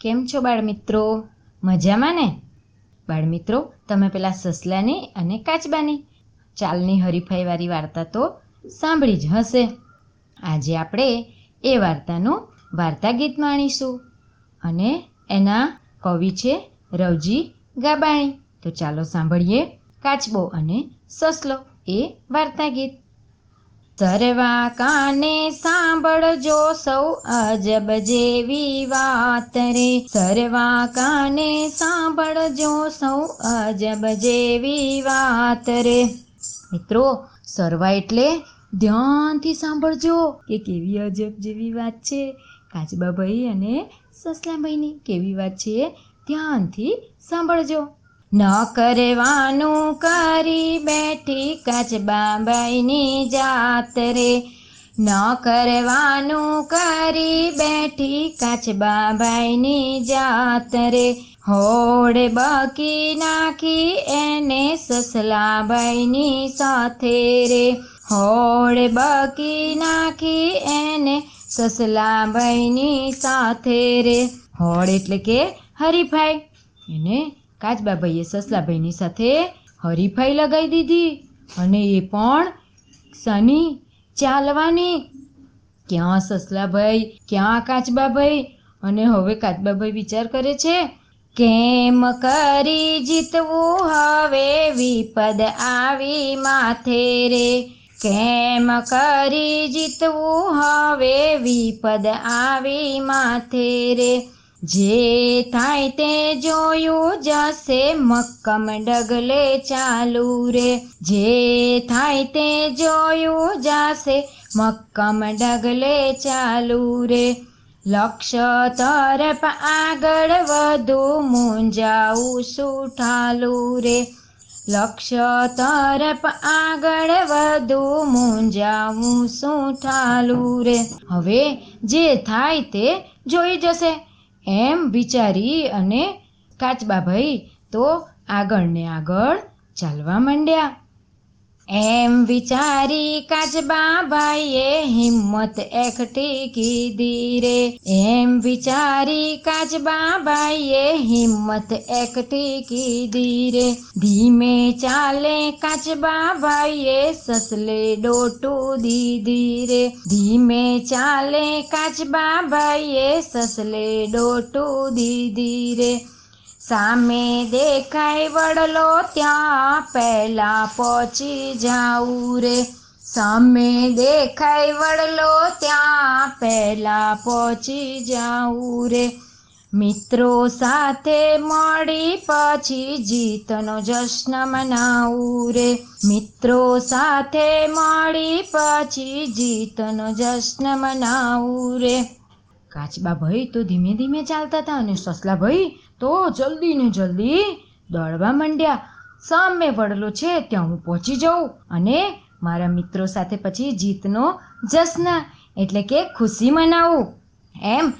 કેમ છો બાળમિત્રો? મજામાં ને? બાળમિત્રો, તમે પેલા સસલાની અને કાચબાની ચાલની હરીફાઈવાળી વાર્તા તો સાંભળી જ હશે. આજે આપણે એ વાર્તાનું વાર્તા ગીત માણીશું. અને એના કવિ છે રવજી ગાબાણી. તો ચાલો સાંભળીએ કાચબો અને સસલો એ વાર્તા ગીત સરવા કાને સાંભળજો સૌ અજબ જેવી વાત રે. સરવા કાને સાંભળજો સૌ અજબ જેવી વાત રે. મિત્રો, સરવા એટલે ધ્યાનથી સાંભળજો કે કેવી અજબ જેવી વાત છે કાચબાભાઈ અને સસલાભાઈની કેવી વાત છે ધ્યાનથી સાંભળજો. ન કરવાનું કરી બેઠી કાચબાબાઈની જાત રે. ન કરવાનું કરી બેઠી કાચબાબાઈની જાત રે. હોડ બકી નાખી એને સસલાબાઈની સાથે રે. હોડ બકી નાખી એને સસલાબાઈની સાથે રે. હોડ એટલે કે હરીફાઈ. એને કાચબાભાઈએ સસલાભાઈની સાથે હરીફાઈ લગાવી દીધી અને એ પણ શની ચાલવાની. ક્યાં સસલાભાઈ, ક્યાં કાચબાભાઈ અને હવે કાચબાભાઈ વિચાર કરે છે, કેમ કરી જીતવું હવે? વિપદ આવી માથે રે. કેમ કરી જીતવું હવે? વિપદ આવી માથે રે. જે થાય તે જોયું જશે, મક્કમ ડગલે ચાલુ રે. જે થાય તે જોયું જશે, મક્કમ ડગલે ચાલુ રે. લક્ષ્ય તરફ આગળ વધુ મૂંઝાવું સુઠાલું રે. લક્ષ્ય તરફ આગળ વધુ મૂંઝાવું સુઠાલું રે. હવે જે થાય તે જોઈ જશે. એમ વિચારી અને કાચબાભાઈ તો આગળ ને આગળ ચાલવા માંડ્યા. એમ વિચારી કાચબાભાઈએ હિંમત એકઠી કીધી રે એમ વિચારી કાચબાભાઈએ હિંમત એકઠી કીધી રે ધીમે ચાલે કાચબાભાઈએ સસલે ડોટું દીધી રે ધીમે ચાલે કાચબાભાઈએ સસલે ડોટું દીધી રે સામે દેખાય વડલો ત્યાં પહેલા પહોંચી જાઉં રે. સામે દેખાય વડલો ત્યાં પહેલા પહોંચી જાઉં રે. મિત્રો સાથે મળી પછી જીતનો જશ્ન મનાવું રે. મિત્રો સાથે મળી પછી જીતનો જશ્ન મનાવું રે. કાચબા ભાઈ તો ધીમે ધીમે ચાલતા હતા અને સસલા ભાઈ તો જલ્દી ને જલ્દી દોડવા માંડ્યા. સામે વડલો છે, ત્યાં હું પહોંચી જાઉં અને મારા મિત્રો સાથે પછી જીતનો જશ્ન એટલે કે ખુશી મનાવું. એમ,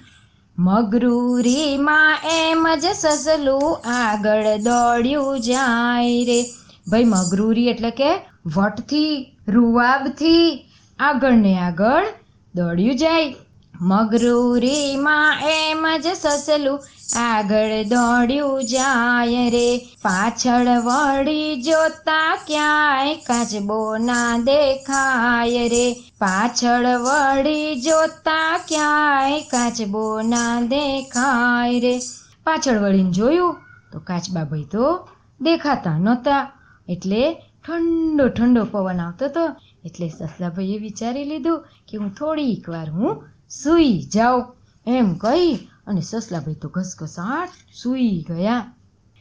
મગરૂરીમાં એમ જ સસલું આગળ દોડ્યું જાય રે. ભાઈ, મગરૂરી એટલે કે વટથી, રૂવાબથી આગળ ને આગળ દોડ્યું જાય. મગરૂરીમાં એમ જ સસલું આગળ દોડ્યું જાય રે. પાછળ વળી જોતા ક્યાંય કાચબો ના દેખાય રે. પાછળ વળી જોતા ક્યાંય કાચબો ના દેખાય રે. પાછળ વળીને જોયું તો કાચબા ભાઈ તો દેખાતા નહોતા. એટલે ઠંડો ઠંડો પવન આવતો હતો એટલે સસલાભાઈએ વિચારી લીધું કે હું થોડીક વાર હું સૂઈ જાઓ. એમ કહી અને સસલાભાઈ તો ઘસઘસાટ સૂઈ ગયા.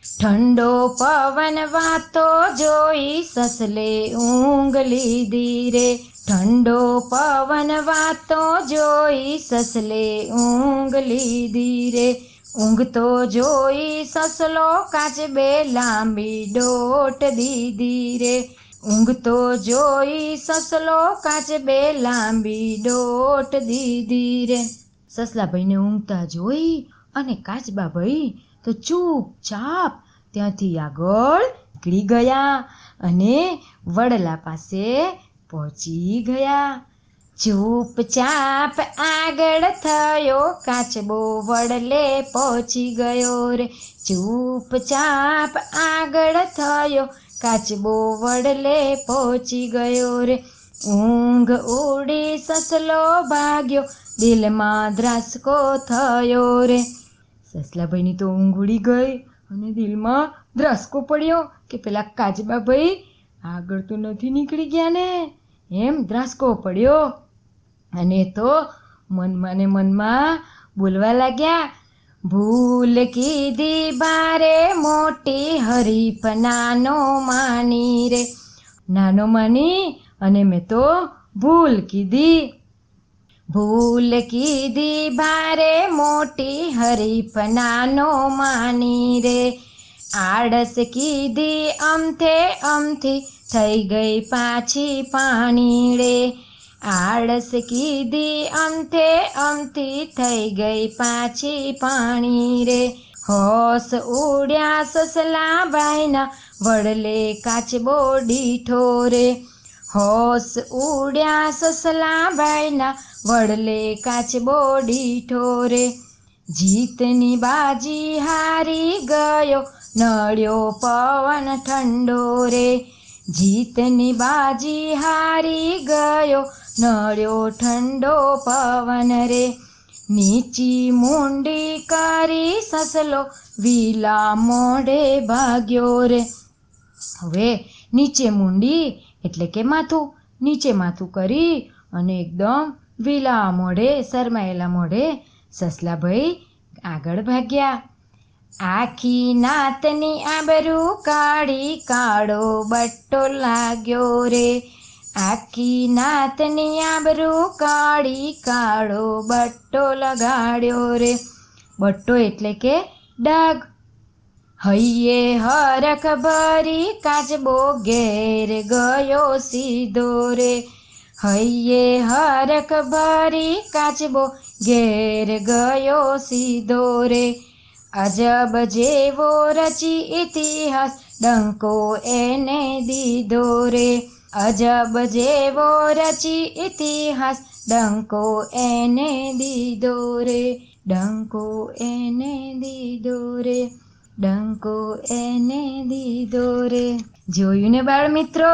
ઠંડો પવન વાતો જોઈ સસલે ઊંઘ લીધી રે ઠંડો પવન વાતો જોઈ સસલે ઊંઘ લીધી રે ઊંઘ તો જોઈ સસલો કાચ બે લાંબી ડોટ દીધી રે ઊંઘ તો જોઈ સસલો કાચ બે લાંબી ડોટ દીધી રે. સસલાભાઈને ઊંઘતા જોઈ અને કાચબાભાઈ તો ચૂપચાપ ત્યાંથી આગળ નીકળી ગયા અને વડલા પાસે પહોંચી ગયા. ચૂપચાપ આગળ થયો કાચબો વડલે પહોંચી ગયો રે. ચૂપચાપ આગળ થયો કાચબો વડલે પહોંચી ગયો રે. ઊંઘ ઉડી સસલો ભાગ્યો. દિલમાં દ્રાસકો થયો રે. સસલાભાઈની તો ઊંઘ ઉડી ગઈ અને દિલમાં ધ્રાસકો પડ્યો કે પેલા કાચબાભાઈ આગળ તો નથી નીકળી ગયા ને. એમ ધ્રાસકો પડ્યો. અને તો મનમાં ને મનમાં બોલવા લાગ્યા ભૂલ કીધી બારે મોટી હરીફ નાનો માની રે. નાનો માની અને મેં તો ભૂલ કીધી. ભૂલ કીધી ભારે મોટી હરીફ નાનો માની રે. આળસ કીધી અમથે અમથી થઈ ગઈ પાછી પાણી રે. આળસ કીધી અમથે અમથી થઈ ગઈ પાછી પાણી રે. હોશ ઉડ્યા સસલા બાયના વડલે કાચબો બોડી રે હોશ ઉડ્યા સસલા બાયના વડલે કાચબો બોડી રે જીતની બાજી હારી ગયો નળ્યો પવન ઠંડો રે જીતની બાજી હારી ગયો નળ્યો ઠંડો પવન રે. નીચી મુંડી કરી સસલો વિલા મોઢે ભાગ્યો રે. હવે નીચે મુંડી એટલે કે માથું. નીચે માથું કરી અને એકદમ વિલા મોઢે, શરમાયેલા મોઢે સસલાભાઈ આગળ ભાગ્યા. આખી નાતની આબરૂ કાળી કાળો બટ્ટો લાગ્યો રે. આખી નાતની આબરું કાળી, કાળો બટ્ટો લગાડ્યો રે. બટ્ટો એટલે કે ડાઘ. હૈયે હરખ ભરી કાચબો ઘેર ગયો સીધો રે. હૈયે હરખ ભરી કાચબો ઘેર ગયો સીધો રે. અજબ જેવો રચી ઇતિહાસ ડંકો એને દીધો રે. અજબ જેવો રચી ઇતિહાસ, ડંકો એને દીધો રે, ડંકો એને દીધો રે, ડંકો એને દીધો રે. જોયું ને બાળ મિત્રો?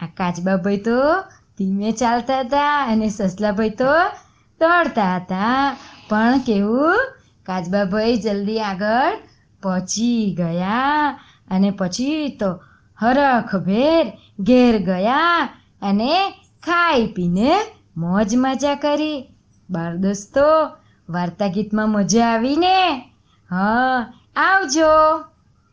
આ કાચબાભાઈ તો ધીમે ચાલતા હતા અને સસલાભાઈ તો દોડતા હતા. પણ કેવું? કાચબાભાઈ જલ્દી આગળ પહોંચી ગયા અને પછી તો હરખભેર ઘેર ગયા અને ખાઈ પીને મોજ મજા કરી. બાળ દોસ્તો વાર્તા ગીતમાં મજા આવીને? હા, આવજો.